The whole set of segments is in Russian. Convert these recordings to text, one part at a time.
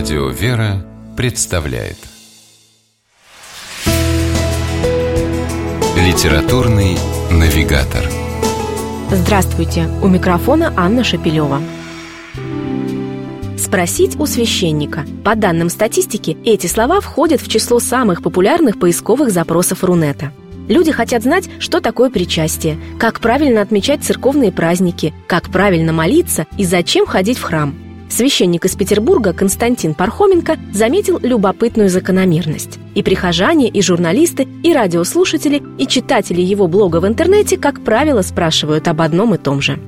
Радио «Вера» представляет Литературный навигатор Здравствуйте! У микрофона Анна Шапилева. Спросить у священника. По данным статистики, эти слова входят в число самых популярных поисковых запросов Рунета. Люди хотят знать, что такое причастие, как правильно отмечать церковные праздники, как правильно молиться и зачем ходить в храм. Священник из Петербурга Константин Пархоменко заметил любопытную закономерность. И прихожане, и журналисты, и радиослушатели, и читатели его блога в интернете, как правило, спрашивают об одном и том же.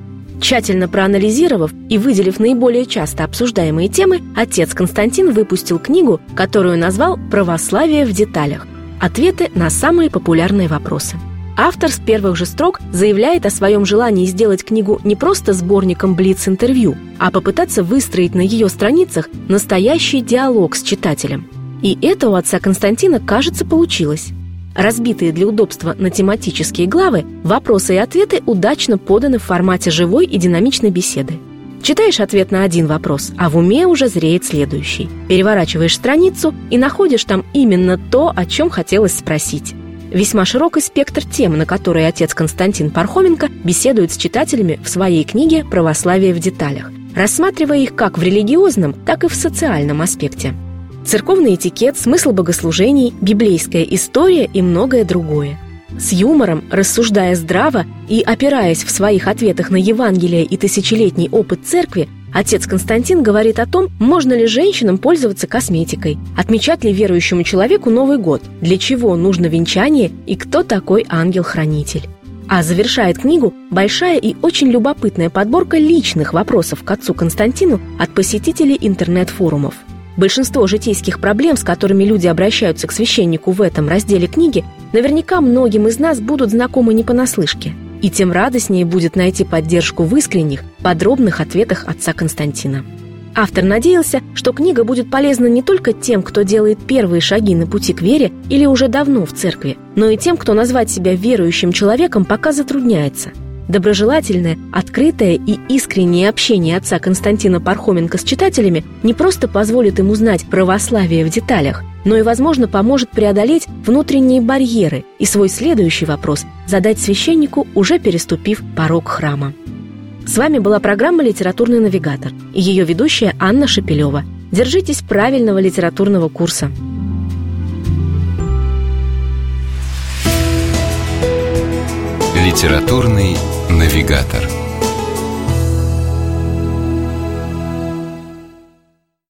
Тщательно проанализировав и выделив наиболее часто обсуждаемые темы, отец Константин выпустил книгу, которую назвал «Православие в деталях. Ответы на самые популярные вопросы. Автор с первых же строк заявляет о своем желании сделать книгу не просто сборником Блиц-интервью, а попытаться выстроить на ее страницах настоящий диалог с читателем. И это у отца Константина, кажется, получилось. Разбитые для удобства на тематические главы, вопросы и ответы удачно поданы в формате живой и динамичной беседы – Читаешь ответ на один вопрос, а в уме уже зреет следующий. Переворачиваешь страницу и находишь там именно то, о чем хотелось спросить. Весьма широкий спектр тем, на которые отец Константин Пархоменко беседует с читателями в своей книге «Православие в деталях», рассматривая их как в религиозном, так и в социальном аспекте. Церковный этикет, смысл богослужений, библейская история и многое другое. С юмором, рассуждая здраво и опираясь в своих ответах на Евангелие и тысячелетний опыт церкви, отец Константин говорит о том, можно ли женщинам пользоваться косметикой, отмечать ли верующему человеку Новый год, для чего нужно венчание и кто такой ангел-хранитель. А завершает книгу большая и очень любопытная подборка личных вопросов к отцу Константину от посетителей интернет-форумов – Большинство житейских проблем, с которыми люди обращаются к священнику в этом разделе книги, наверняка многим из нас будут знакомы не понаслышке. И тем радостнее будет найти поддержку в искренних, подробных ответах отца Константина. Автор надеялся, что книга будет полезна не только тем, кто делает первые шаги на пути к вере или уже давно в церкви, но и тем, кто назвать себя верующим человеком пока затрудняется – Доброжелательное, открытое и искреннее общение отца Константина Пархоменко с читателями не просто позволит им узнать православие в деталях, но и, возможно, поможет преодолеть внутренние барьеры и свой следующий вопрос задать священнику, уже переступив порог храма. С вами была программа «Литературный навигатор» и ее ведущая Анна Шепелева. Держитесь правильного литературного курса. Литературный навигатор.